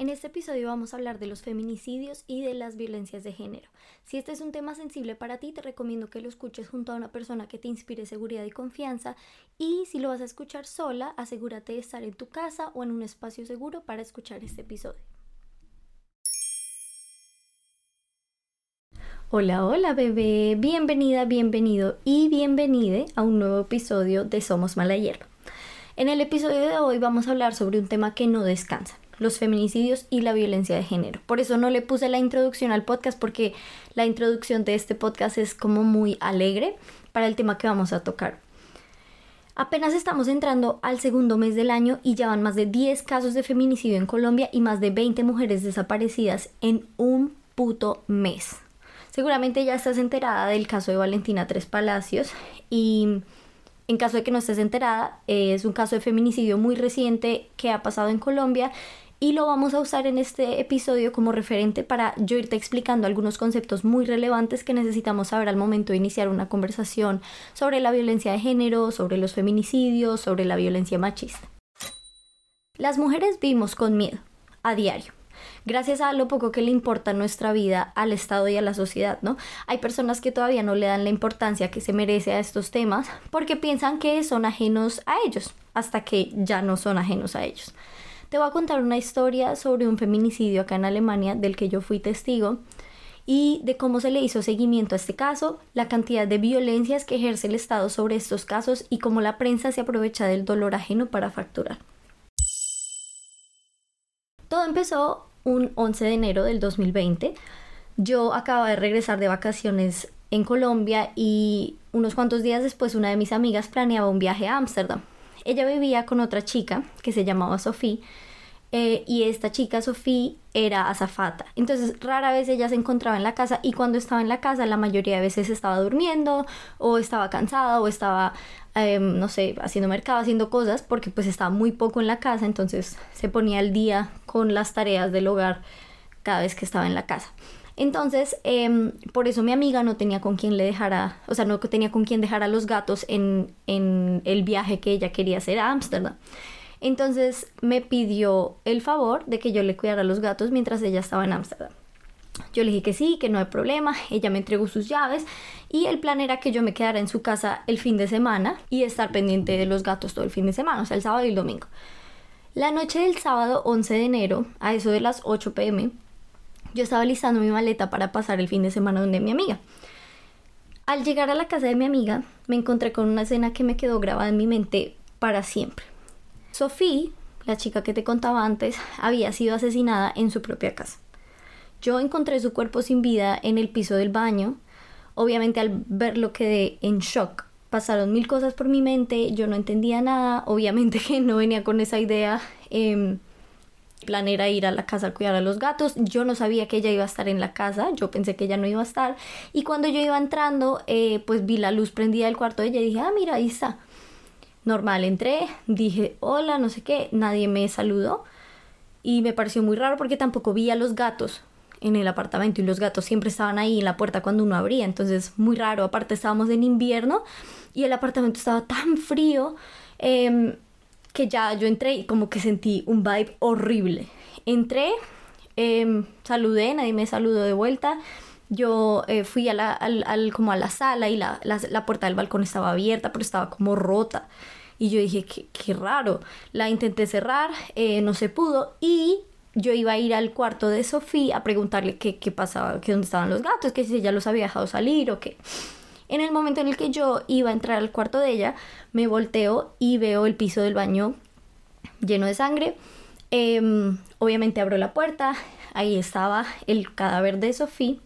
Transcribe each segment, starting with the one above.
En este episodio vamos a hablar de los feminicidios y de las violencias de género. Si este es un tema sensible para ti, te recomiendo que lo escuches junto a una persona que te inspire seguridad y confianza y si lo vas a escuchar sola, asegúrate de estar en tu casa o en un espacio seguro para escuchar este episodio. Hola, hola bebé, bienvenida, bienvenido y bienvenide a un nuevo episodio de Somos Mala. En el episodio de hoy vamos a hablar sobre un tema que no descansa, los feminicidios y la violencia de género. Por eso no le puse la introducción al podcast porque la introducción de este podcast es como muy alegre para el tema que vamos a tocar. Apenas estamos entrando al segundo mes del año y ya van más de 10 casos de feminicidio en Colombia y más de 20 mujeres desaparecidas en un puto mes. Seguramente ya estás enterada del caso de Valentina Tres Palacios y en caso de que no estés enterada, es un caso de feminicidio muy reciente que ha pasado en Colombia y lo vamos a usar en este episodio como referente para yo irte explicando algunos conceptos muy relevantes que necesitamos saber al momento de iniciar una conversación sobre la violencia de género, sobre los feminicidios, sobre la violencia machista. Las mujeres vivimos con miedo a diario gracias a lo poco que le importa nuestra vida al Estado y a la sociedad, ¿no? Hay personas que todavía no le dan la importancia que se merece a estos temas porque piensan que son ajenos a ellos, hasta que ya no son ajenos a ellos. Te voy a contar una historia sobre un feminicidio acá en Alemania del que yo fui testigo y de cómo se le hizo seguimiento a este caso, la cantidad de violencias que ejerce el Estado sobre estos casos y cómo la prensa se aprovecha del dolor ajeno para facturar. Todo empezó un 11 de enero del 2020. Yo acababa de regresar de vacaciones en Colombia y unos cuantos días después una de mis amigas planeaba un viaje a Ámsterdam. Ella vivía con otra chica que se llamaba Sofía eh, y esta chica Sofía era azafata. Entonces rara vez ella se encontraba en la casa y cuando estaba en la casa la mayoría de veces estaba durmiendo o estaba cansada o estaba, em, no sé, haciendo mercado, haciendo cosas porque pues estaba muy poco en la casa, entonces se ponía al día con las tareas del hogar cada vez que estaba en la casa. Entonces, em, por eso mi amiga no tenía con quién le dejara, o sea, no tenía con quién dejar a los gatos en, en el viaje que ella quería hacer a Ámsterdam. Entonces me pidió el favor de que yo le cuidara a los gatos mientras ella estaba en Ámsterdam. Yo le dije que sí, que no hay problema, ella me entregó sus llaves y el plan era que yo me quedara en su casa el fin de semana y estar pendiente de los gatos todo el fin de semana, o sea, el sábado y el domingo. La noche del sábado 11 de enero, a eso de las 8 pm, yo estaba listando mi maleta para pasar el fin de semana donde mi amiga. Al llegar a la casa de mi amiga, me encontré con una escena que me quedó grabada en mi mente para siempre. Sophie, la chica que te contaba antes, había sido asesinada en su propia casa. Yo encontré su cuerpo sin vida en el piso del baño. Obviamente al verlo quedé en shock. Pasaron mil cosas por mi mente, yo no entendía nada, obviamente que no venía con esa idea. Eh, plan era ir a la casa a cuidar a los gatos. Yo no sabía que ella iba a estar en la casa, yo pensé que ella no iba a estar. Y cuando yo iba entrando, eh, pues vi la luz prendida del cuarto de ella y dije, ah, mira, ahí está. Normal, entré, dije, hola, no sé qué, nadie me saludó. Y me pareció muy raro porque tampoco vi a los gatos en el apartamento y los gatos siempre estaban ahí en la puerta cuando uno abría. Entonces, muy raro. Aparte, estábamos en invierno y el apartamento estaba tan frío. Eh, que ya yo entré y como que sentí un vibe horrible. Entré, em, saludé, nadie me saludó de vuelta. Yo eh, fui a la, al, como a la sala y la, la, puerta del balcón estaba abierta, pero estaba como rota. Y yo dije, qué, qué raro. La intenté cerrar, eh, no se pudo. Y yo iba a ir al cuarto de Sofía a preguntarle qué, qué pasaba, que dónde estaban los gatos, que si ella los había dejado salir o qué. En el momento en el que yo iba a entrar al cuarto de ella, me volteo y veo el piso del baño lleno de sangre. Em, obviamente abro la puerta, ahí estaba el cadáver de Sofía.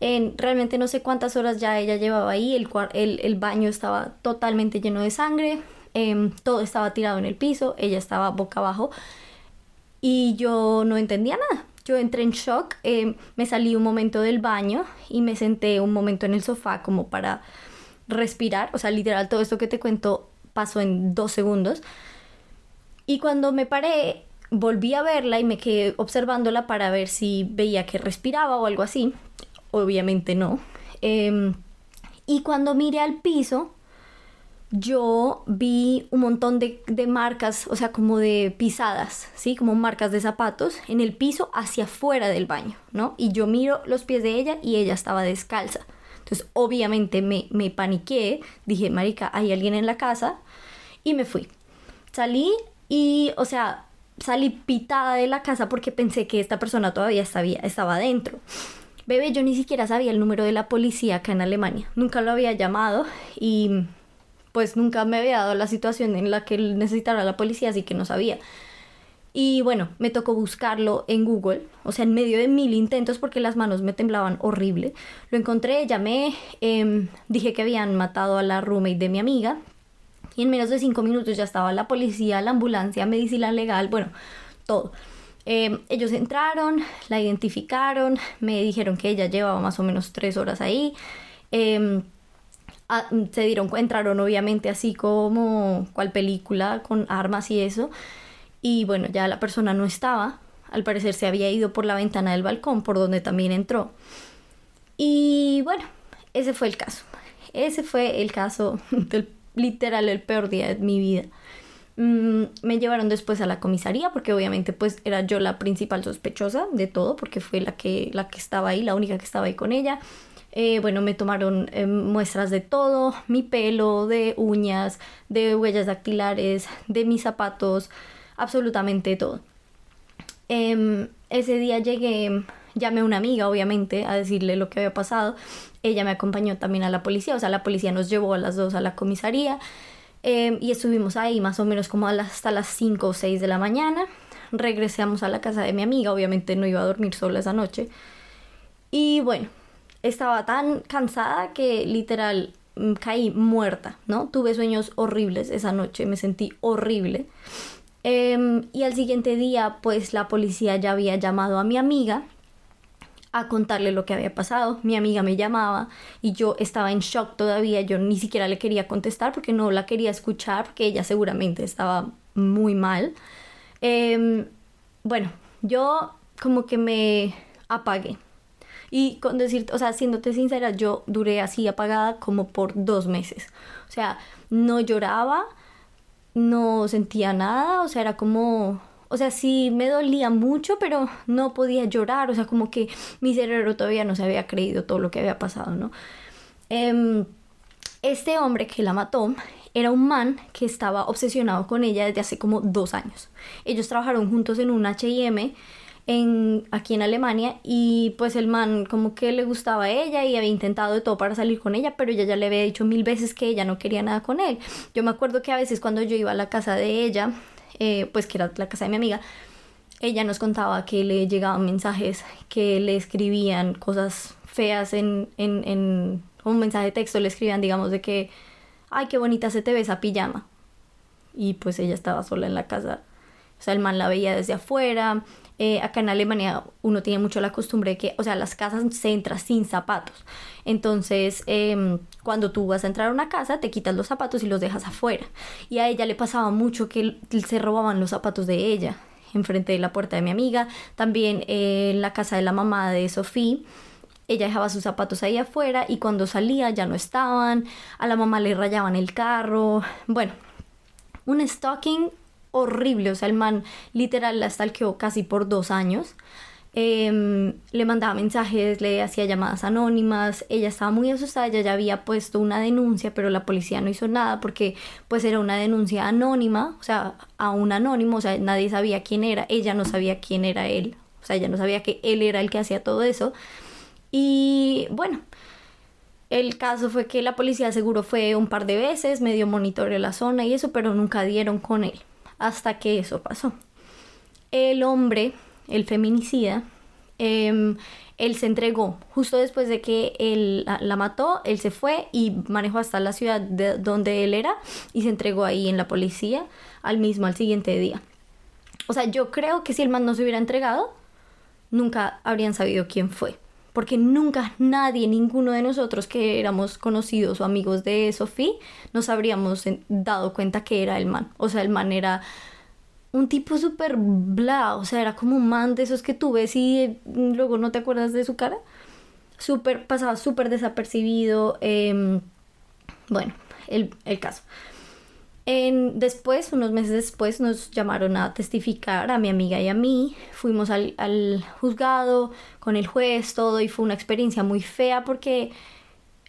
En, realmente no sé cuántas horas ya ella llevaba ahí, el, el, baño estaba totalmente lleno de sangre, em, todo estaba tirado en el piso, ella estaba boca abajo y yo no entendía nada. Yo entré en shock, em, me salí un momento del baño y me senté un momento en el sofá como para respirar. O sea, literal, todo esto que te cuento pasó en dos segundos. Y cuando me paré, volví a verla y me quedé observándola para ver si veía que respiraba o algo así. Obviamente no. Em, y cuando miré al piso, yo vi un montón de, de, marcas, o sea, como de pisadas, ¿sí? Como marcas de zapatos en el piso hacia afuera del baño, ¿no? Y yo miro los pies de ella y ella estaba descalza. Entonces, obviamente me, me paniqué, dije, Marica, hay alguien en la casa y me fui. Salí y, o sea, salí pitada de la casa porque pensé que esta persona todavía estaba, estaba adentro. Bebé, yo ni siquiera sabía el número de la policía acá en Alemania. Nunca lo había llamado y pues nunca me había dado la situación en la que necesitara la policía, así que no sabía. Y bueno, me tocó buscarlo en Google, o sea, en medio de mil intentos porque las manos me temblaban horrible. Lo encontré, llamé, em, dije que habían matado a la roommate de mi amiga y en menos de cinco minutos ya estaba la policía, la ambulancia, medicina legal, bueno, todo. Em, ellos entraron, la identificaron, me dijeron que ella llevaba más o menos tres horas ahí. Em, se dieron entraron obviamente así como cual película con armas y eso. Y bueno, ya la persona no estaba. Al parecer se había ido por la ventana del balcón, por donde también entró. Y bueno, ese fue el caso. Ese fue el caso del literal el peor día de mi vida. Mm, me llevaron después a la comisaría porque obviamente pues era yo la principal sospechosa de todo porque fue la que, la que estaba ahí, la única que estaba ahí con ella. Eh, bueno, me tomaron eh, muestras de todo, mi pelo, de uñas, de huellas dactilares, de mis zapatos, absolutamente todo. Em, ese día llegué, llamé a una amiga, obviamente, a decirle lo que había pasado. Ella me acompañó también a la policía, o sea, la policía nos llevó a las dos a la comisaría em, y estuvimos ahí más o menos como hasta las 5 o 6 de la mañana. Regresamos a la casa de mi amiga, obviamente no iba a dormir sola esa noche. Y bueno, estaba tan cansada que literal mm, caí muerta, ¿no? Tuve sueños horribles esa noche, me sentí horrible. Em, y al siguiente día, pues la policía ya había llamado a mi amiga a contarle lo que había pasado. Mi amiga me llamaba y yo estaba en shock todavía. Yo ni siquiera le quería contestar porque no la quería escuchar porque ella seguramente estaba muy mal. Em, bueno, yo como que me apagué. Y con decir, o sea, siéndote sincera, yo duré así apagada como por dos meses. O sea, no lloraba, no sentía nada, o sea, era como, o sea, sí me dolía mucho, pero no podía llorar, o sea, como que mi cerebro todavía no se había creído todo lo que había pasado, ¿no? Em, este hombre que la mató era un man que estaba obsesionado con ella desde hace como dos años. Ellos trabajaron juntos en un HM en, aquí en Alemania y pues el man como que le gustaba a ella y había intentado de todo para salir con ella, pero ella ya le había dicho mil veces que ella no quería nada con él. Yo me acuerdo que a veces cuando yo iba a la casa de ella, eh, pues que era la casa de mi amiga, ella nos contaba que le llegaban mensajes que le escribían cosas feas en, en, en un mensaje de texto, le escribían digamos de que, ay, qué bonita se te ve esa pijama. Y pues ella estaba sola en la casa. O sea, el man la veía desde afuera, eh, acá en Alemania uno tiene mucho la costumbre de que, o sea, las casas se entran sin zapatos. Entonces, em, cuando tú vas a entrar a una casa, te quitas los zapatos y los dejas afuera. Y a ella le pasaba mucho que se robaban los zapatos de ella enfrente de la puerta de mi amiga. También eh, en la casa de la mamá de Sofía ella dejaba sus zapatos ahí afuera y cuando salía ya no estaban, a la mamá le rayaban el carro, bueno, un stalking horrible, o sea, el man literal la stalkeó casi por dos años. Em, le mandaba mensajes, le hacía llamadas anónimas, ella estaba muy asustada, ella ya había puesto una denuncia, pero la policía no hizo nada porque pues era una denuncia anónima, o sea, a un anónimo, o sea, nadie sabía quién era, ella no sabía quién era él, o sea, ella no sabía que él era el que hacía todo eso. Y bueno, el caso fue que la policía seguro fue un par de veces, medio monitoreó la zona y eso, pero nunca dieron con él hasta que eso pasó. El hombre, el feminicida, em, él se entregó justo después de que él la, mató, él se fue y manejó hasta la ciudad de donde él era y se entregó ahí en la policía al mismo al siguiente día. O sea, yo creo que si el man no se hubiera entregado, nunca habrían sabido quién fue. Porque nunca nadie, ninguno de nosotros que éramos conocidos o amigos de Sofía, nos habríamos dado cuenta que era el man. O sea, el man era un tipo súper bla, o sea, era como un man de esos que tú ves y mm, luego no te acuerdas de su cara. Súper, pasaba súper desapercibido. Em, bueno, el, el caso. Después, unos meses después, nos llamaron a testificar a mi amiga y a mí. Fuimos al, al, juzgado con el juez, todo, y fue una experiencia muy fea porque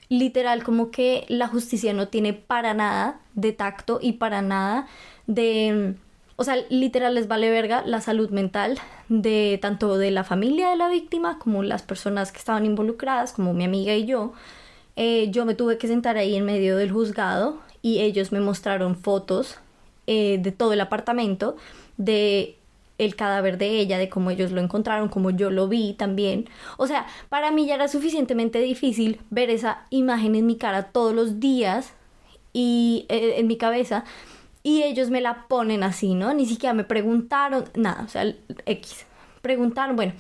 literal como que la justicia no tiene para nada de tacto y para nada de... O sea, literal les vale verga la salud mental de tanto de la familia de la víctima como las personas que estaban involucradas, como mi amiga y yo. Eh, yo me tuve que sentar ahí en medio del juzgado y ellos me mostraron fotos eh, de todo el apartamento, de el cadáver de ella, de cómo ellos lo encontraron, como yo lo vi también. O sea, para mí ya era suficientemente difícil ver esa imagen en mi cara todos los días y eh, en mi cabeza y ellos me la ponen así, ¿no? Ni siquiera me preguntaron nada, o sea, X. Preguntaron, bueno,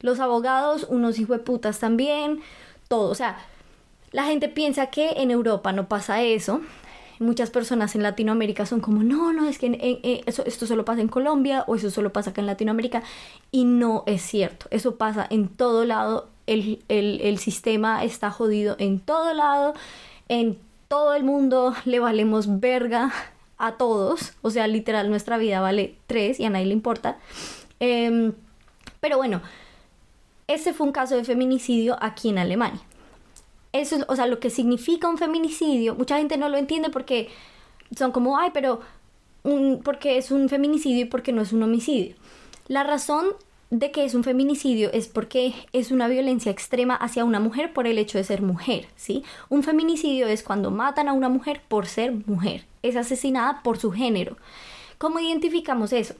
los abogados, unos hijos de putas también, todo, o sea, la gente piensa que en Europa no pasa eso, muchas personas en Latinoamérica son como, no, no, es que esto solo pasa en Colombia o eso solo pasa acá en Latinoamérica. Y no es cierto, eso pasa en todo lado, el, el, el sistema está jodido en todo lado, en todo el mundo le valemos verga a todos, o sea, literal nuestra vida vale tres y a nadie le importa. Eh, pero bueno, ese fue un caso de feminicidio aquí en Alemania eso es, o sea, lo que significa un feminicidio, mucha gente no lo entiende porque son como, ay, pero un, porque es un feminicidio y porque no es un homicidio. La razón de que es un feminicidio es porque es una violencia extrema hacia una mujer por el hecho de ser mujer, ¿sí? Un feminicidio es cuando matan a una mujer por ser mujer, es asesinada por su género. ¿Cómo identificamos eso?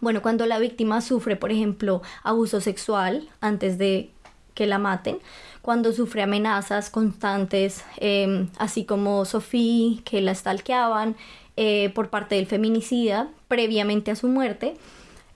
Bueno, cuando la víctima sufre, por ejemplo, abuso sexual antes de que la maten, cuando sufre amenazas constantes, em, así como Sofía, que la stalkeaban eh, por parte del feminicida previamente a su muerte,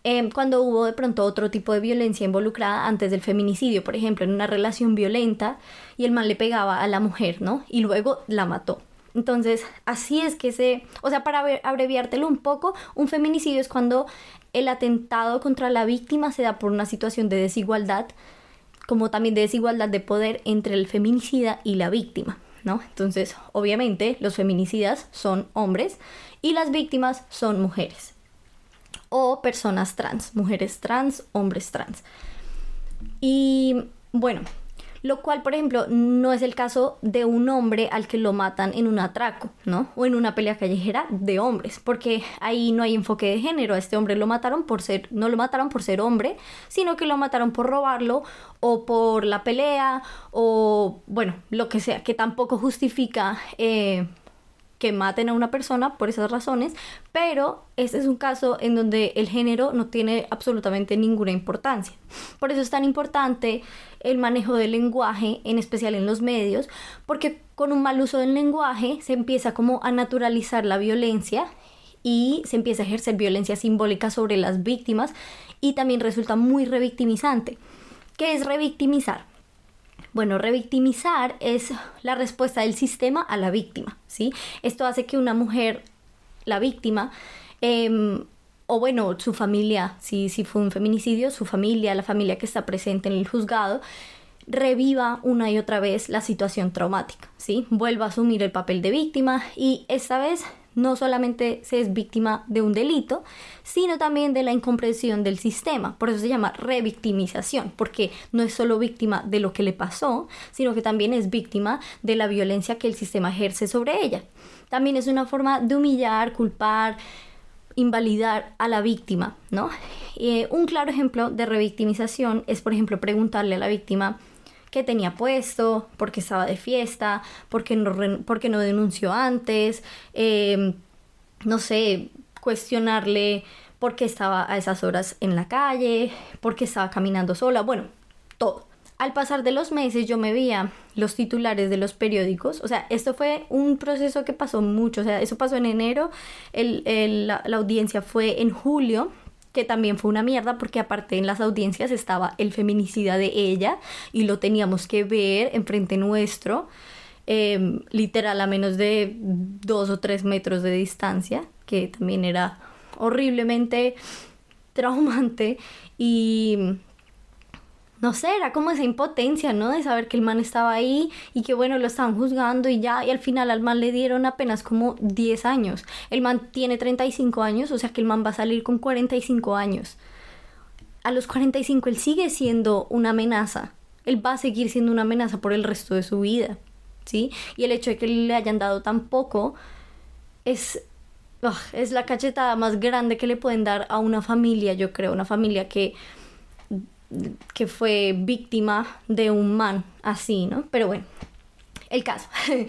em, cuando hubo de pronto otro tipo de violencia involucrada antes del feminicidio, por ejemplo, en una relación violenta y el man le pegaba a la mujer, ¿no? Y luego la mató. Entonces, así es que se, o sea, para abreviártelo un poco, un feminicidio es cuando el atentado contra la víctima se da por una situación de desigualdad como también de desigualdad de poder entre el feminicida y la víctima, ¿no? Entonces, obviamente, los feminicidas son hombres y las víctimas son mujeres o personas trans, mujeres trans, hombres trans. Y bueno, lo cual, por ejemplo, no es el caso de un hombre al que lo matan en un atraco, ¿no? O en una pelea callejera de hombres, porque ahí no hay enfoque de género. A este hombre lo mataron por ser, no lo mataron por ser hombre, sino que lo mataron por robarlo o por la pelea o, bueno, lo que sea, que tampoco justifica eh, que maten a una persona por esas razones, pero este es un caso en donde el género no tiene absolutamente ninguna importancia. Por eso es tan importante el manejo del lenguaje, en especial en los medios, porque con un mal uso del lenguaje se empieza como a naturalizar la violencia y se empieza a ejercer violencia simbólica sobre las víctimas y también resulta muy revictimizante. ¿Qué es revictimizar? Bueno, revictimizar es la respuesta del sistema a la víctima, ¿sí? Esto hace que una mujer, la víctima, em, o bueno, su familia, si, si fue un feminicidio, su familia, la familia que está presente en el juzgado, reviva una y otra vez la situación traumática, ¿sí? Vuelva a asumir el papel de víctima y esta vez no solamente se es víctima de un delito, sino también de la incomprensión del sistema. Por eso se llama revictimización, porque no es solo víctima de lo que le pasó, sino que también es víctima de la violencia que el sistema ejerce sobre ella. También es una forma de humillar, culpar, invalidar a la víctima, ¿no? Eh, un claro ejemplo de revictimización es, por ejemplo, preguntarle a la víctima, qué tenía puesto, por qué estaba de fiesta, por qué no, no denunció antes, em, no sé, cuestionarle por qué estaba a esas horas en la calle, por qué estaba caminando sola, bueno, todo. Al pasar de los meses yo me veía los titulares de los periódicos, o sea, esto fue un proceso que pasó mucho, o sea, eso pasó en enero, la audiencia fue en julio, que también fue una mierda porque aparte en las audiencias estaba el feminicida de ella y lo teníamos que ver enfrente nuestro, em, literal a menos de dos o tres metros de distancia, que también era horriblemente traumante. Y no sé, era como esa impotencia, ¿no? De saber que el man estaba ahí y que bueno, lo estaban juzgando y ya, y al final al man le dieron apenas como 10 años. El man tiene 35 años, o sea que el man va a salir con 45 años. A los 45 él sigue siendo una amenaza. Él va a seguir siendo una amenaza por el resto de su vida, ¿sí? Y el hecho de que le hayan dado tan poco es es la cachetada más grande que le pueden dar a una familia, yo creo, una familia que que fue víctima de un man así, ¿no? Pero bueno, el caso.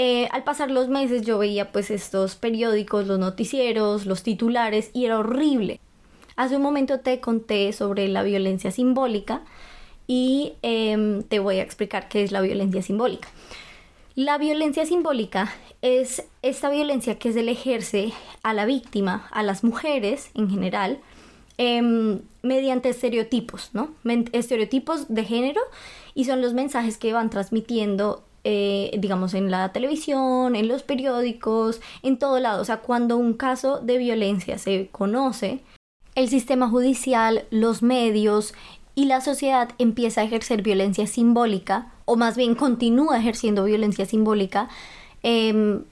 Eh, al pasar los meses yo veía pues estos periódicos, los noticieros, los titulares y era horrible. Hace un momento te conté sobre la violencia simbólica y em, te voy a explicar qué es la violencia simbólica. La violencia simbólica es esta violencia que se le ejerce a la víctima, a las mujeres en general, Em, mediante estereotipos, ¿no? estereotipos de género y son los mensajes que van transmitiendo, eh, digamos, en la televisión, en los periódicos, en todo lado. O sea, cuando un caso de violencia se conoce, el sistema judicial, los medios y la sociedad empieza a ejercer violencia simbólica, o más bien continúa ejerciendo violencia simbólica em,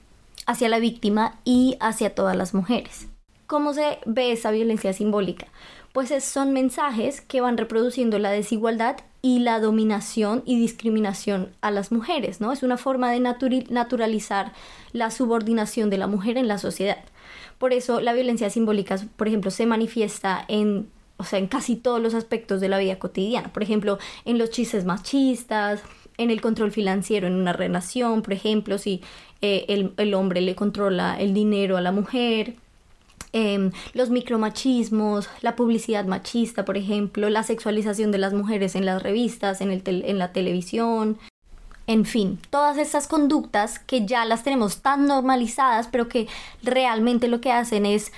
hacia la víctima y hacia todas las mujeres. ¿Cómo se ve esa violencia simbólica? Pues son mensajes que van reproduciendo la desigualdad y la dominación y discriminación a las mujeres, ¿no? Es una forma de naturalizar la subordinación de la mujer en la sociedad. Por eso la violencia simbólica, por ejemplo, se manifiesta en, o sea, en casi todos los aspectos de la vida cotidiana. Por ejemplo, en los chistes machistas, en el control financiero en una relación, por ejemplo, si eh, el hombre le controla el dinero a la mujer, Em, los micromachismos, la publicidad machista, por ejemplo, la sexualización de las mujeres en las revistas, en, el en la televisión, en fin, todas estas conductas que ya las tenemos tan normalizadas, pero que realmente lo que hacen es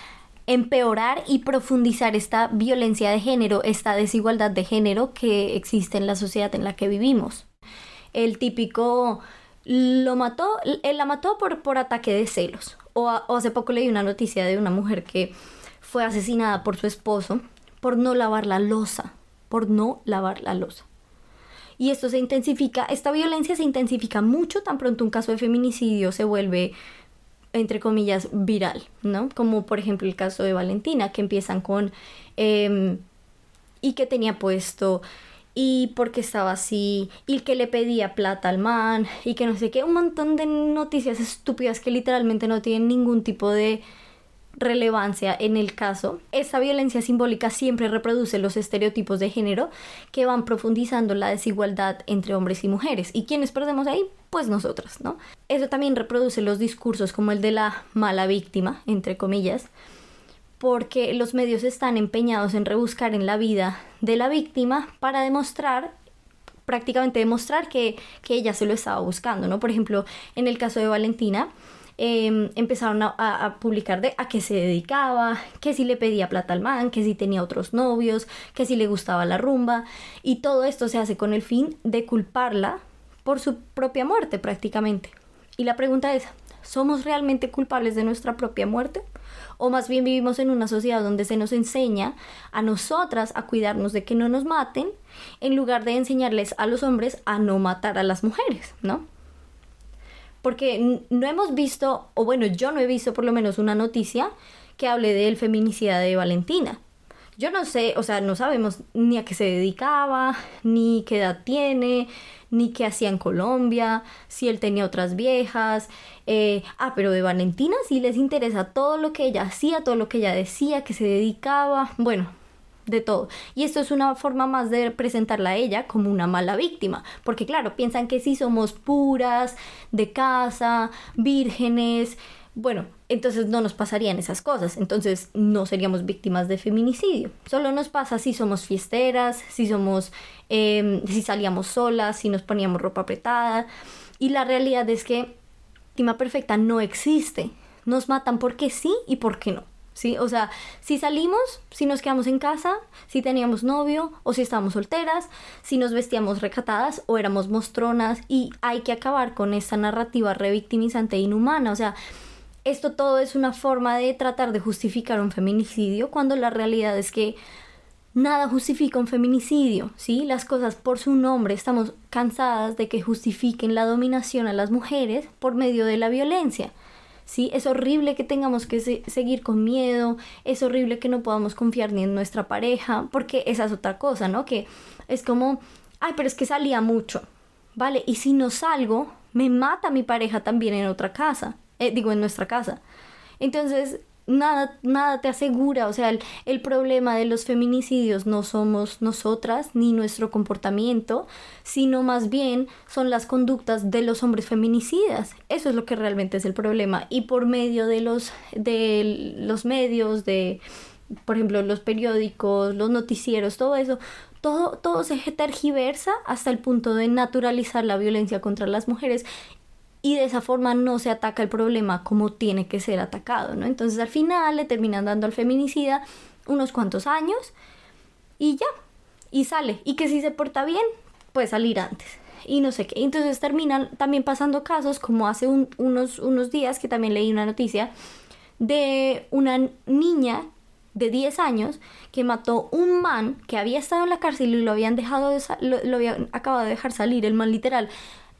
empeorar y profundizar esta violencia de género, esta desigualdad de género que existe en la sociedad en la que vivimos. El típico lo mató, él la mató por, por ataque de celos. O, hace poco leí una noticia de una mujer que fue asesinada por su esposo por no lavar la losa, por no lavar la losa. Y esto se intensifica, esta violencia se intensifica mucho tan pronto un caso de feminicidio se vuelve, entre comillas, viral, ¿no? Como por ejemplo el caso de Valentina, que empiezan con... Em, y que tenía puesto y porque estaba así, y que le pedía plata al man, y que no sé qué, un montón de noticias estúpidas que literalmente no tienen ningún tipo de relevancia en el caso. Esta violencia simbólica siempre reproduce los estereotipos de género que van profundizando la desigualdad entre hombres y mujeres. ¿Y quiénes perdemos ahí? Pues nosotras, ¿no? Eso también reproduce los discursos como el de la mala víctima, entre comillas, porque los medios están empeñados en rebuscar en la vida de la víctima para demostrar prácticamente demostrar que, ella se lo estaba buscando, ¿no? Por ejemplo, en el caso de Valentina, em, empezaron a, publicar de a qué se dedicaba, que si le pedía plata al man, que si tenía otros novios, que si le gustaba la rumba, y todo esto se hace con el fin de culparla por su propia muerte prácticamente. Y la pregunta es, ¿somos realmente culpables de nuestra propia muerte? o más bien vivimos en una sociedad donde se nos enseña a nosotras a cuidarnos de que no nos maten, en lugar de enseñarles a los hombres a no matar a las mujeres, ¿no? Porque no hemos visto, o bueno, yo no he visto por lo menos una noticia que hable del feminicida de Valentina. Yo no sé, o sea, no sabemos ni a qué se dedicaba, ni qué edad tiene, ni qué hacía en Colombia, si él tenía otras viejas. Eh, ah, pero de Valentina sí les interesa todo lo que ella hacía, todo lo que ella decía, que se dedicaba, bueno, de todo. Y esto es una forma más de presentarla a ella como una mala víctima, porque claro, piensan que sí somos puras, de casa, vírgenes, bueno, entonces no nos pasarían esas cosas, entonces no seríamos víctimas de feminicidio. Solo nos pasa si somos fiesteras, si somos, em, si salíamos solas, si nos poníamos ropa apretada. Y la realidad es que víctima perfecta no existe. Nos matan porque sí y porque no. ¿Sí? O sea, si salimos, si nos quedamos en casa, si teníamos novio o si estábamos solteras, si nos vestíamos recatadas o éramos mostronas y hay que acabar con esta narrativa revictimizante e inhumana. O sea, esto todo es una forma de tratar de justificar un feminicidio cuando la realidad es que nada justifica un feminicidio, ¿sí? Las cosas por su nombre, estamos cansadas de que justifiquen la dominación a las mujeres por medio de la violencia. ¿Sí? Es horrible que tengamos que seguir con miedo, es horrible que no podamos confiar ni en nuestra pareja, porque esa es otra cosa, ¿no? Que es como, ay, pero es que salía mucho, ¿vale? Y si no salgo, me mata mi pareja también en otra casa, eh, digo, en nuestra casa. Entonces, nada, nada te asegura, o sea, el, problema de los feminicidios no somos nosotras ni nuestro comportamiento, sino más bien son las conductas de los hombres feminicidas. Eso es lo que realmente es el problema. Y por medio de los, de los medios, de, por ejemplo, los periódicos, los noticieros, todo eso, todo, todo se tergiversa hasta el punto de naturalizar la violencia contra las mujeres y de esa forma no se ataca el problema como tiene que ser atacado, ¿no? Entonces al final le terminan dando al feminicida unos cuantos años y ya, y sale, y que si se porta bien, puede salir antes y no sé qué. Entonces terminan también pasando casos como hace unos, unos días que también leí una noticia de una niña de 10 años que mató un man que había estado en la cárcel y lo habían dejado de, lo, habían acabado de dejar salir, el man literal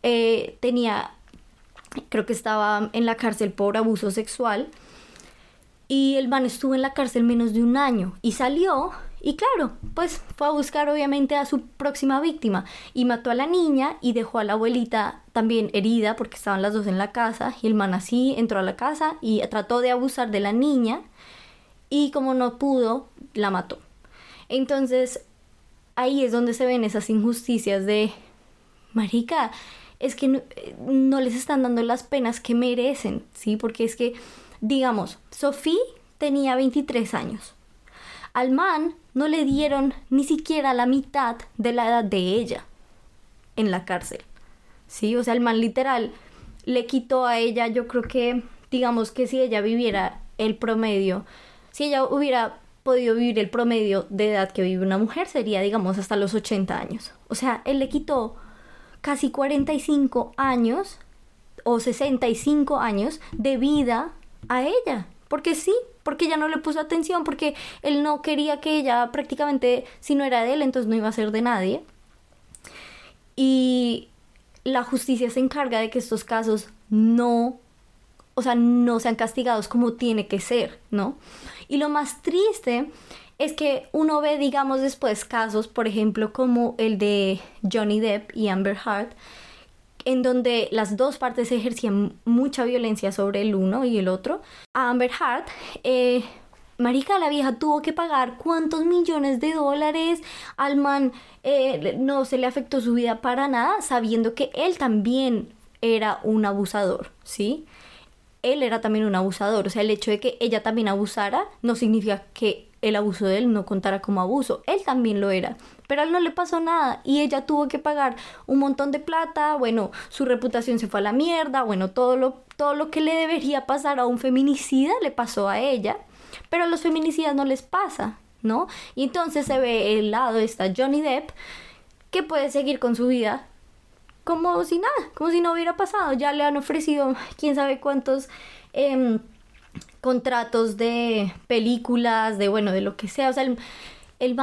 eh, tenía creo que estaba en la cárcel por abuso sexual. Y el man estuvo en la cárcel menos de un año y salió y claro, pues fue a buscar obviamente a su próxima víctima y mató a la niña y dejó a la abuelita también herida porque estaban las dos en la casa y el man así entró a la casa y trató de abusar de la niña y como no pudo, la mató. Entonces ahí es donde se ven esas injusticias de, Marica, es que no, les están dando las penas que merecen, ¿sí? Porque es que, digamos, Sofía tenía 23 años. Al man no le dieron ni siquiera la mitad de la edad de ella en la cárcel. Sí, o sea, el man literal le quitó a ella, yo creo que, digamos que si ella viviera el promedio, si ella hubiera podido vivir el promedio de edad que vive una mujer, sería, digamos, hasta los 80 años. O sea, él le quitó casi 45 años o 65 años de vida a ella. Porque sí, porque ella no le puso atención, porque él no quería que ella prácticamente, si no era de él, entonces no iba a ser de nadie. Y la justicia se encarga de que estos casos no, o sea, no sean castigados como tiene que ser, ¿no? Y lo más triste es que uno ve, digamos, después casos, por ejemplo, como el de Johnny Depp y Amber Heard, en donde las dos partes ejercían mucha violencia sobre el uno y el otro. A Amber Heard, eh, Marica, la vieja tuvo que pagar cuántos millones de dólares. Al man eh, no se le afectó su vida para nada, sabiendo que él también era un abusador, ¿sí? Él era también un abusador. O sea, el hecho de que ella también abusara no significa que el abuso de él no contara como abuso. Él también lo era. Pero a él no le pasó nada y ella tuvo que pagar un montón de plata, bueno, su reputación se fue a la mierda, bueno, todo lo, todo lo que le debería pasar a un feminicida le pasó a ella, pero a los feminicidas no les pasa, ¿no? Y entonces se ve el lado, está Johnny Depp, que puede seguir con su vida como si nada, como si no hubiera pasado, ya le han ofrecido quién sabe cuántos... Em, contratos de películas, de bueno, de lo que sea. O sea, el, el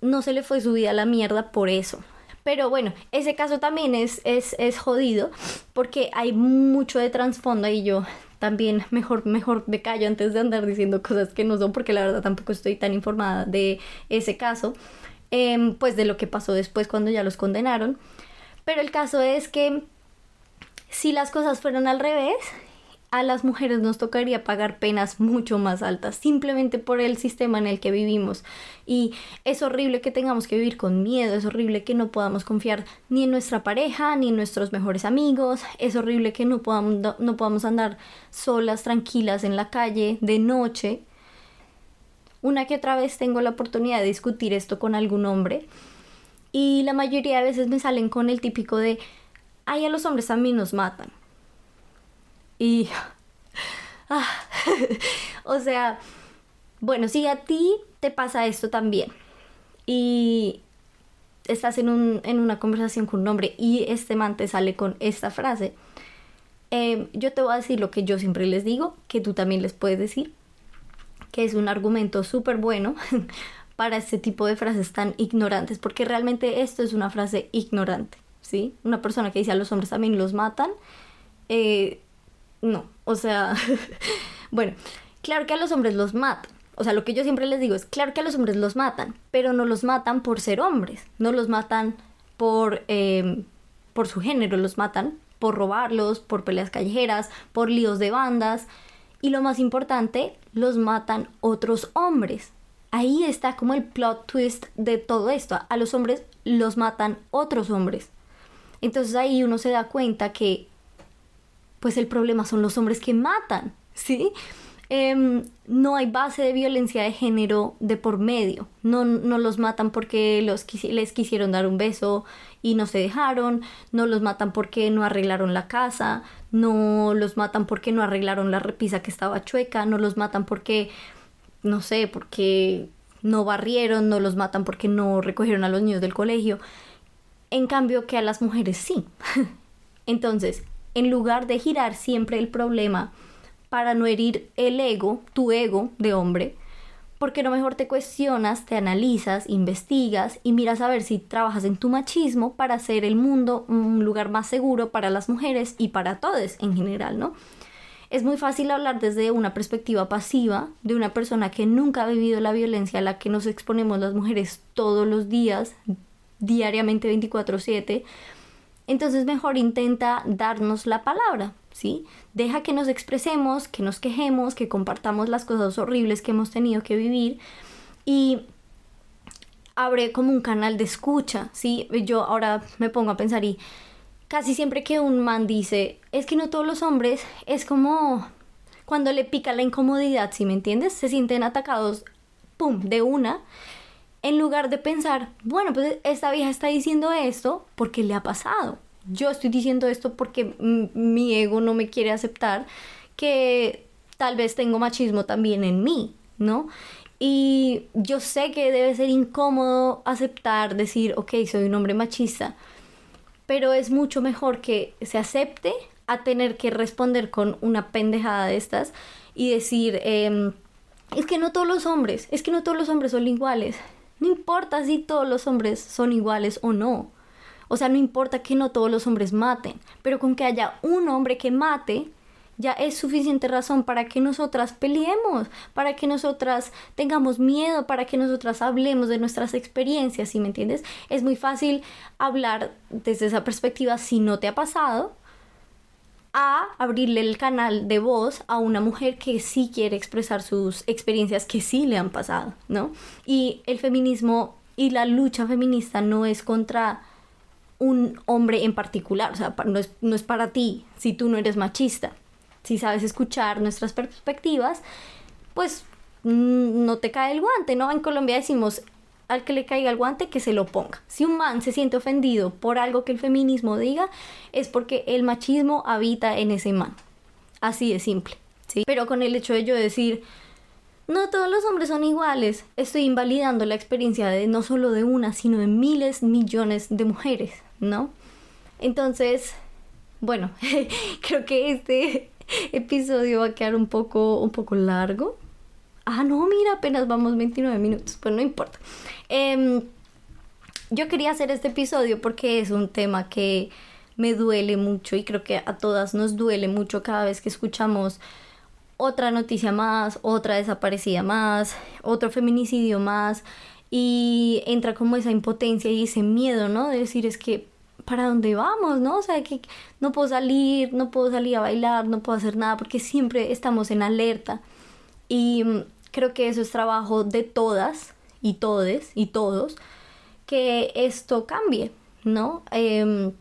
no se le fue su vida a la mierda por eso. Pero bueno, ese caso también es, es, es jodido porque hay mucho de trasfondo y yo también mejor, mejor me callo antes de andar diciendo cosas que no son porque la verdad tampoco estoy tan informada de ese caso, em, pues de lo que pasó después cuando ya los condenaron. Pero el caso es que si las cosas fueron al revés, a las mujeres nos tocaría pagar penas mucho más altas, simplemente por el sistema en el que vivimos. Y es horrible que tengamos que vivir con miedo, es horrible que no podamos confiar ni en nuestra pareja, ni en nuestros mejores amigos, es horrible que no podamos, no podamos andar solas, tranquilas en la calle, de noche. Una que otra vez tengo la oportunidad de discutir esto con algún hombre y la mayoría de veces me salen con el típico de, ay, a los hombres también nos matan. Y... Ah, o sea, bueno, si a ti te pasa esto también y estás en, un, en una conversación con un hombre y este man te sale con esta frase, em, yo te voy a decir lo que yo siempre les digo, que tú también les puedes decir, que es un argumento súper bueno para este tipo de frases tan ignorantes, porque realmente esto es una frase ignorante, ¿sí? Una persona que dice a los hombres también los matan, eh, no, o sea, bueno, claro que a los hombres los matan. O sea, lo que yo siempre les digo es, claro que a los hombres los matan, pero no los matan por ser hombres, no los matan por, em, por su género, los matan por robarlos, por peleas callejeras, por líos de bandas. Y lo más importante, los matan otros hombres. Ahí está como el plot twist de todo esto. A los hombres los matan otros hombres. Entonces ahí uno se da cuenta que pues el problema son los hombres que matan, ¿sí? Em, no hay base de violencia de género de por medio. No, no los matan porque los, les quisieron dar un beso y no se dejaron. No los matan porque no arreglaron la casa. No los matan porque no arreglaron la repisa que estaba chueca. No los matan porque, no sé, porque no barrieron. No los matan porque no recogieron a los niños del colegio. En cambio que a las mujeres sí. Entonces, en lugar de girar siempre el problema para no herir el ego, tu ego de hombre, porque no mejor te cuestionas, te analizas, investigas y miras a ver si trabajas en tu machismo para hacer el mundo un lugar más seguro para las mujeres y para todos en general, ¿no? Es muy fácil hablar desde una perspectiva pasiva de una persona que nunca ha vivido la violencia a la que nos exponemos las mujeres todos los días, diariamente 24/7, entonces mejor intenta darnos la palabra, ¿sí? Deja que nos expresemos, que nos quejemos, que compartamos las cosas horribles que hemos tenido que vivir y abre como un canal de escucha, ¿sí? Yo ahora me pongo a pensar y casi siempre que un man dice, es que no todos los hombres, es como cuando le pica la incomodidad, ¿sí me entiendes? Se sienten atacados, ¡pum!, de una en lugar de pensar, bueno, pues esta vieja está diciendo esto porque le ha pasado. Yo estoy diciendo esto porque mi ego no me quiere aceptar que tal vez tengo machismo también en mí, ¿no? Y yo sé que debe ser incómodo aceptar, decir, ok, soy un hombre machista, pero es mucho mejor que se acepte a tener que responder con una pendejada de estas y decir, em, es que no todos los hombres, es que no todos los hombres son iguales, no importa si todos los hombres son iguales o no. O sea, no importa que no todos los hombres maten, pero con que haya un hombre que mate, ya es suficiente razón para que nosotras peleemos, para que nosotras tengamos miedo, para que nosotras hablemos de nuestras experiencias, ¿sí me entiendes? Es muy fácil hablar desde esa perspectiva si no te ha pasado, a abrirle el canal de voz a una mujer que sí quiere expresar sus experiencias que sí le han pasado, ¿no? Y el feminismo y la lucha feminista no es contra un hombre en particular, o sea, no es, no es para ti si tú no eres machista. Si sabes escuchar nuestras perspectivas, pues mm, no te cae el guante, ¿no? En Colombia decimos que le caiga el guante que se lo ponga. Si un man se siente ofendido por algo que el feminismo diga, es porque el machismo habita en ese man. Así de simple. ¿sí? Pero con el hecho de yo decir, no todos los hombres son iguales, estoy invalidando la experiencia de no solo de una, sino de miles, millones de mujeres, ¿no? Entonces, bueno, creo que este episodio va a quedar un poco, un poco largo. Ah, no, mira, apenas vamos 29 minutos, pues no importa. Em, yo quería hacer este episodio porque es un tema que me duele mucho y creo que a todas nos duele mucho cada vez que escuchamos otra noticia más, otra desaparecida más, otro feminicidio más y entra como esa impotencia y ese miedo, ¿no? De decir es que ¿para dónde vamos? ¿No? O sea, que no puedo salir, no puedo salir a bailar, no puedo hacer nada porque siempre estamos en alerta y mm, creo que eso es trabajo de todas y todes y todos que esto cambie, ¿no? Em,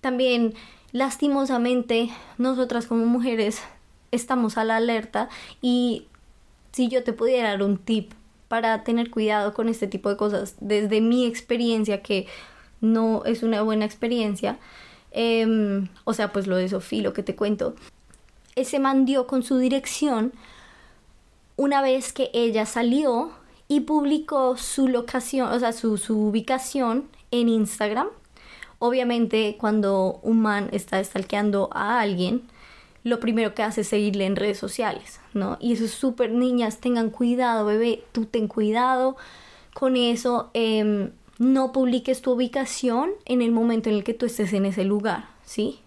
también lastimosamente nosotras como mujeres estamos a la alerta y si yo te pudiera dar un tip para tener cuidado con este tipo de cosas desde mi experiencia que no es una buena experiencia em, o sea pues lo de Sofía lo que te cuento ese man dio con su dirección una vez que ella salió y publicó su locación, o sea, su, ubicación en Instagram. Obviamente, cuando un man está stalkeando a alguien, lo primero que hace es seguirle en redes sociales, ¿no? Y eso es súper, niñas, tengan cuidado, bebé, tú ten cuidado con eso. Em, no publiques tu ubicación en el momento en el que tú estés en ese lugar, ¿sí?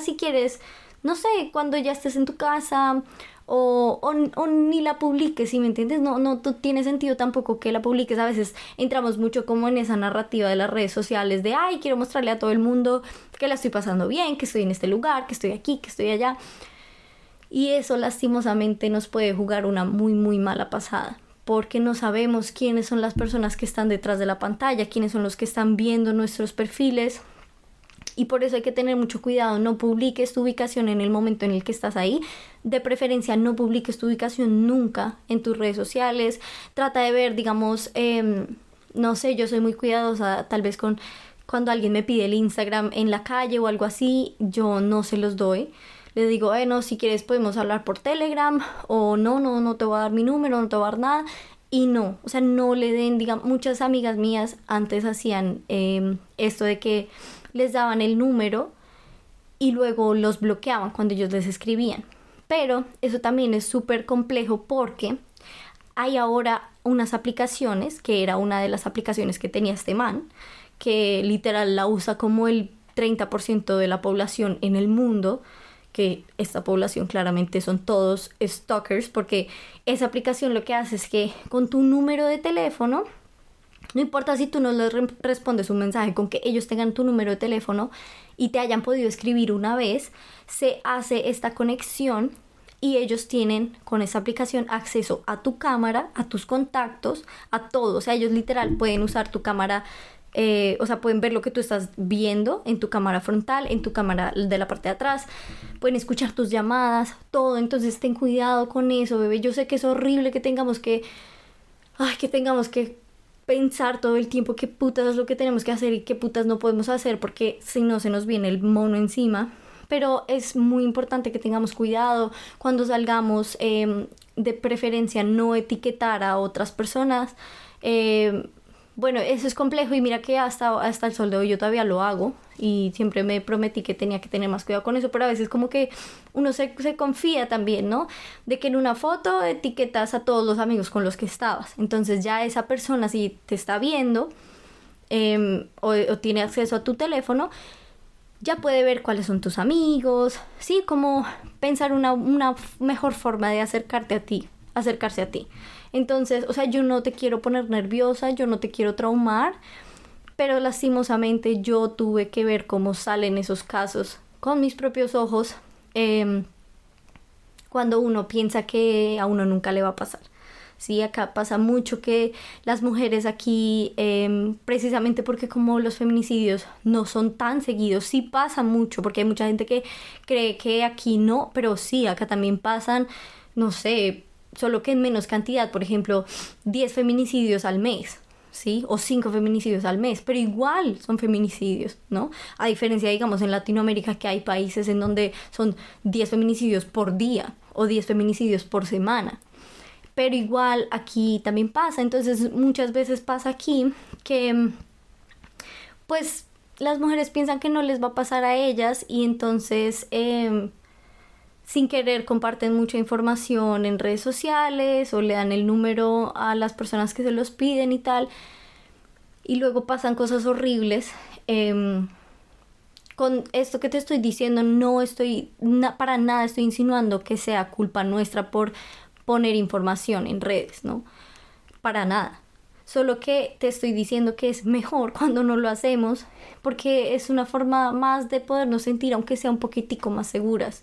Si quieres, no sé, cuando ya estés en tu casa o, ni la publiques, si me entiendes? No, no tiene sentido tampoco que la publiques. A veces entramos mucho como en esa narrativa de las redes sociales de, ay, quiero mostrarle a todo el mundo que la estoy pasando bien, que estoy en este lugar, que estoy aquí, que estoy allá. Y eso lastimosamente nos puede jugar una muy, muy mala pasada porque no sabemos quiénes son las personas que están detrás de la pantalla, quiénes son los que están viendo nuestros perfiles y por eso hay que tener mucho cuidado, no publiques tu ubicación en el momento en el que estás ahí, de preferencia no publiques tu ubicación nunca en tus redes sociales, trata de ver, digamos, em, no sé, yo soy muy cuidadosa tal vez con cuando alguien me pide el Instagram en la calle o algo así, yo no se los doy. Le digo, bueno, si quieres podemos hablar por Telegram o no, no, no te voy a dar mi número, no te voy a dar nada. Y no, o sea, no le den, digamos, muchas amigas mías antes hacían em, esto de que les daban el número y luego los bloqueaban cuando ellos les escribían. Pero eso también es súper complejo porque hay ahora unas aplicaciones, que era una de las aplicaciones que tenía este man, que literal la usa como el 30% de la población en el mundo, que esta población claramente son todos stalkers, porque esa aplicación lo que hace es que con tu número de teléfono, no importa si tú no les respondes un mensaje con que ellos tengan tu número de teléfono y te hayan podido escribir una vez, se hace esta conexión y ellos tienen con esa aplicación acceso a tu cámara, a tus contactos, a todo. O sea, ellos literal pueden usar tu cámara, eh, o sea, pueden ver lo que tú estás viendo en tu cámara frontal, en tu cámara de la parte de atrás, pueden escuchar tus llamadas, todo. Entonces ten cuidado con eso, bebé. Yo sé que es horrible que tengamos que, ay, que tengamos que pensar todo el tiempo qué putas es lo que tenemos que hacer y qué putas no podemos hacer porque si no se nos viene el mono encima. Pero es muy importante que tengamos cuidado cuando salgamos, em, de preferencia no etiquetar a otras personas. Em, bueno, eso es complejo y mira que hasta, hasta el sol de hoy yo todavía lo hago y siempre me prometí que tenía que tener más cuidado con eso, pero a veces como que uno se, se confía también, ¿no? De que en una foto etiquetas a todos los amigos con los que estabas, entonces ya esa persona si te está viendo em, o, o tiene acceso a tu teléfono, ya puede ver cuáles son tus amigos, sí, como pensar una, una mejor forma de acercarte a ti, acercarse a ti. Entonces, o sea, yo no te quiero poner nerviosa, yo no te quiero traumar, pero lastimosamente yo tuve que ver cómo salen esos casos con mis propios ojos em, cuando uno piensa que a uno nunca le va a pasar. Sí, acá pasa mucho que las mujeres aquí, em, precisamente porque como los feminicidios no son tan seguidos, sí pasa mucho, porque hay mucha gente que cree que aquí no, pero sí, acá también pasan, no sé, solo que en menos cantidad, por ejemplo, 10 feminicidios al mes, ¿sí? O 5 feminicidios al mes, pero igual son feminicidios, ¿no? A diferencia, digamos, en Latinoamérica que hay países en donde son 10 feminicidios por día o 10 feminicidios por semana. Pero igual aquí también pasa, entonces muchas veces pasa aquí que pues las mujeres piensan que no les va a pasar a ellas y entonces eh, sin querer comparten mucha información en redes sociales o le dan el número a las personas que se los piden y tal. Y luego pasan cosas horribles. Em, con esto que te estoy diciendo, no estoy para nada estoy insinuando que sea culpa nuestra por poner información en redes, ¿no? Para nada. Solo que te estoy diciendo que es mejor cuando no lo hacemos porque es una forma más de podernos sentir, aunque sea un poquitico más seguras.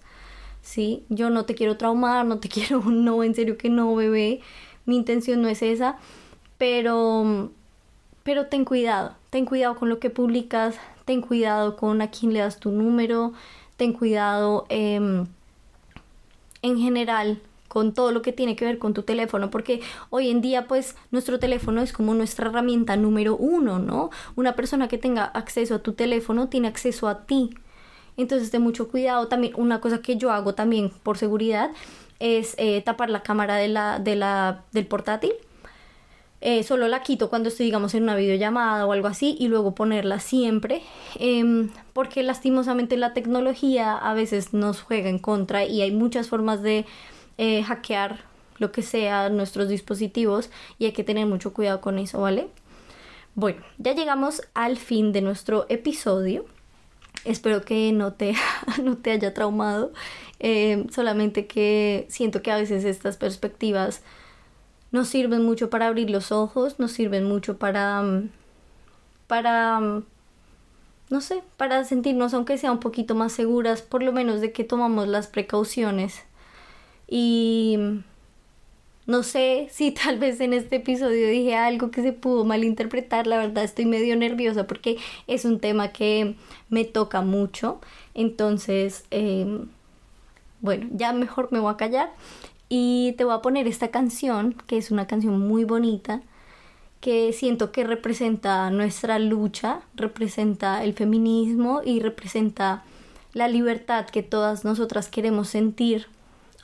¿Sí? Yo no te quiero traumar, no te quiero, no, en serio que no, bebé, mi intención no es esa, pero, pero ten cuidado, ten cuidado con lo que publicas, ten cuidado con a quién le das tu número, ten cuidado em, en general con todo lo que tiene que ver con tu teléfono, porque hoy en día pues nuestro teléfono es como nuestra herramienta número uno, ¿no? Una persona que tenga acceso a tu teléfono tiene acceso a ti, entonces, ten mucho cuidado. También, una cosa que yo hago también por seguridad es eh, tapar la cámara de la, de la, del portátil. eh, solo la quito cuando estoy, digamos, en una videollamada o algo así y luego ponerla siempre, em, porque lastimosamente la tecnología a veces nos juega en contra y hay muchas formas de eh, hackear lo que sea nuestros dispositivos y hay que tener mucho cuidado con eso, ¿vale? Bueno, ya llegamos al fin de nuestro episodio. Espero que no te, no te haya traumado, em, solamente que siento que a veces estas perspectivas nos sirven mucho para abrir los ojos, nos sirven mucho para, mm, para, mm, no sé, para sentirnos, aunque sea un poquito más seguras, por lo menos de que tomamos las precauciones. Y mm, no sé si tal vez en este episodio dije algo que se pudo malinterpretar, la verdad estoy medio nerviosa porque es un tema que me toca mucho, entonces, em, bueno, ya mejor me voy a callar y te voy a poner esta canción, que es una canción muy bonita, que siento que representa nuestra lucha, representa el feminismo y representa la libertad que todas nosotras queremos sentir.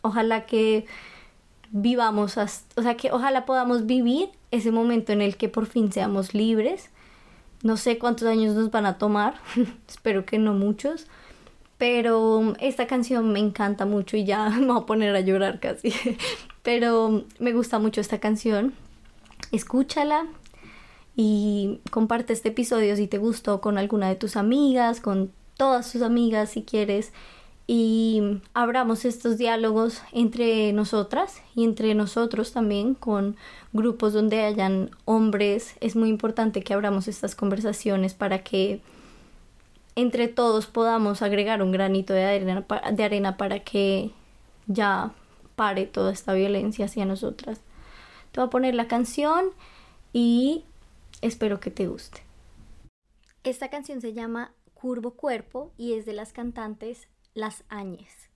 Ojalá que vivamos, o sea, que ojalá podamos vivir ese momento en el que por fin seamos libres. No sé cuántos años nos van a tomar, espero que no muchos, pero esta canción me encanta mucho y ya me voy a poner a llorar casi. Pero me gusta mucho esta canción. Escúchala y comparte este episodio si te gustó con alguna de tus amigas, con todas tus amigas si quieres. Y abramos estos diálogos entre nosotras y entre nosotros también con grupos donde hayan hombres. Es muy importante que abramos estas conversaciones para que entre todos podamos agregar un granito de arena, de arena para que ya pare toda esta violencia hacia nosotras. Te voy a poner la canción y espero que te guste. Esta canción se llama Curvo Cuerpo y es de las cantantes Las Áñez.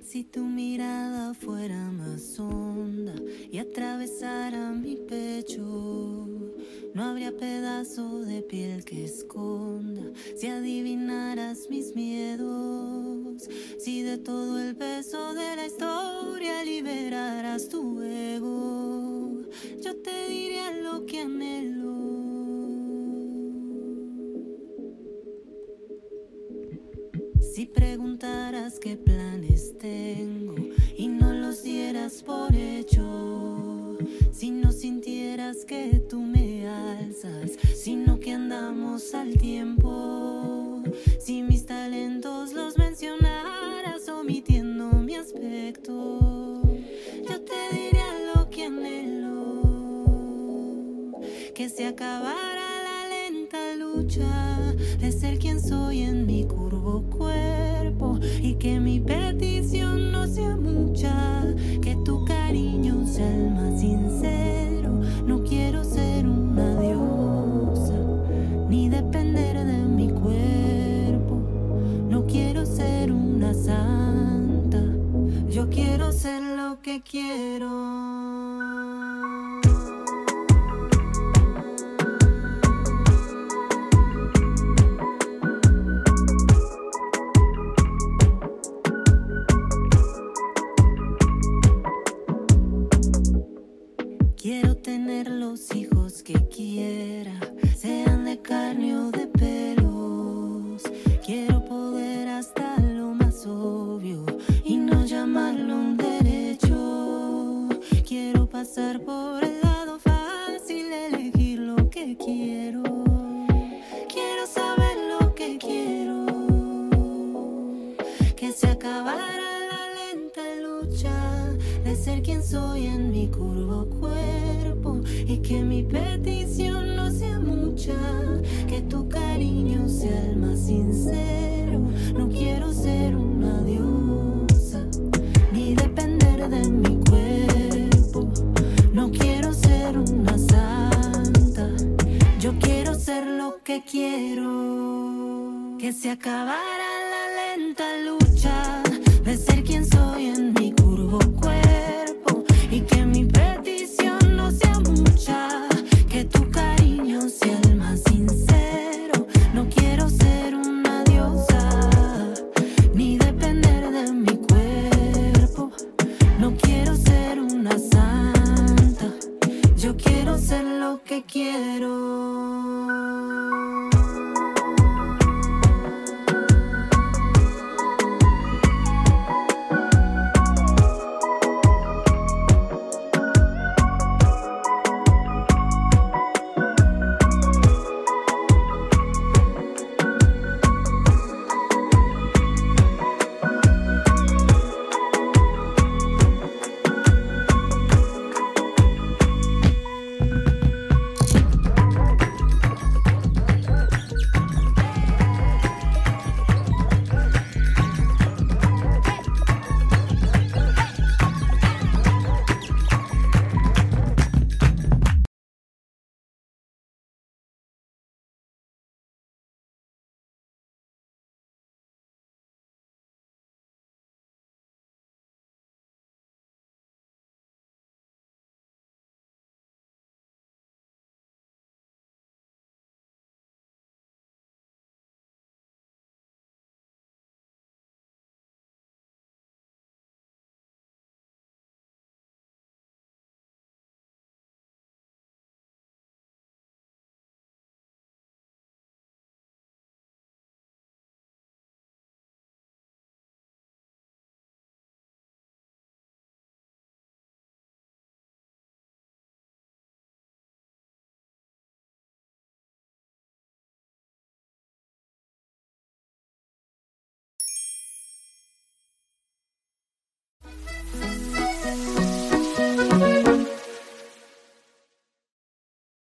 Si tu mirada fuera más honda y atravesara mi pecho, no habría pedazo de piel que esconda. Si adivinaras mis miedos, si de todo el peso de la historia liberaras tu ego, yo te diría lo que anhelo. Si preguntaras qué planes tengo y no los dieras por hecho, si no sintieras que tú me alzas, sino que andamos al tiempo, si mis talentos los mencionaras omitiendo mi aspecto, yo te diría lo que anhelo, que se acabara lucha de ser quien soy en mi curvo cuerpo y que mi petición no sea mucha, que tu cariño sea el más sincero. No quiero ser quien soy en mi curvo cuerpo y que mi petición no sea mucha, que tu cariño sea el más sincero. No quiero ser una diosa ni depender de mi cuerpo. No quiero ser una santa, yo quiero ser lo que quiero. Que se acabara la lenta luz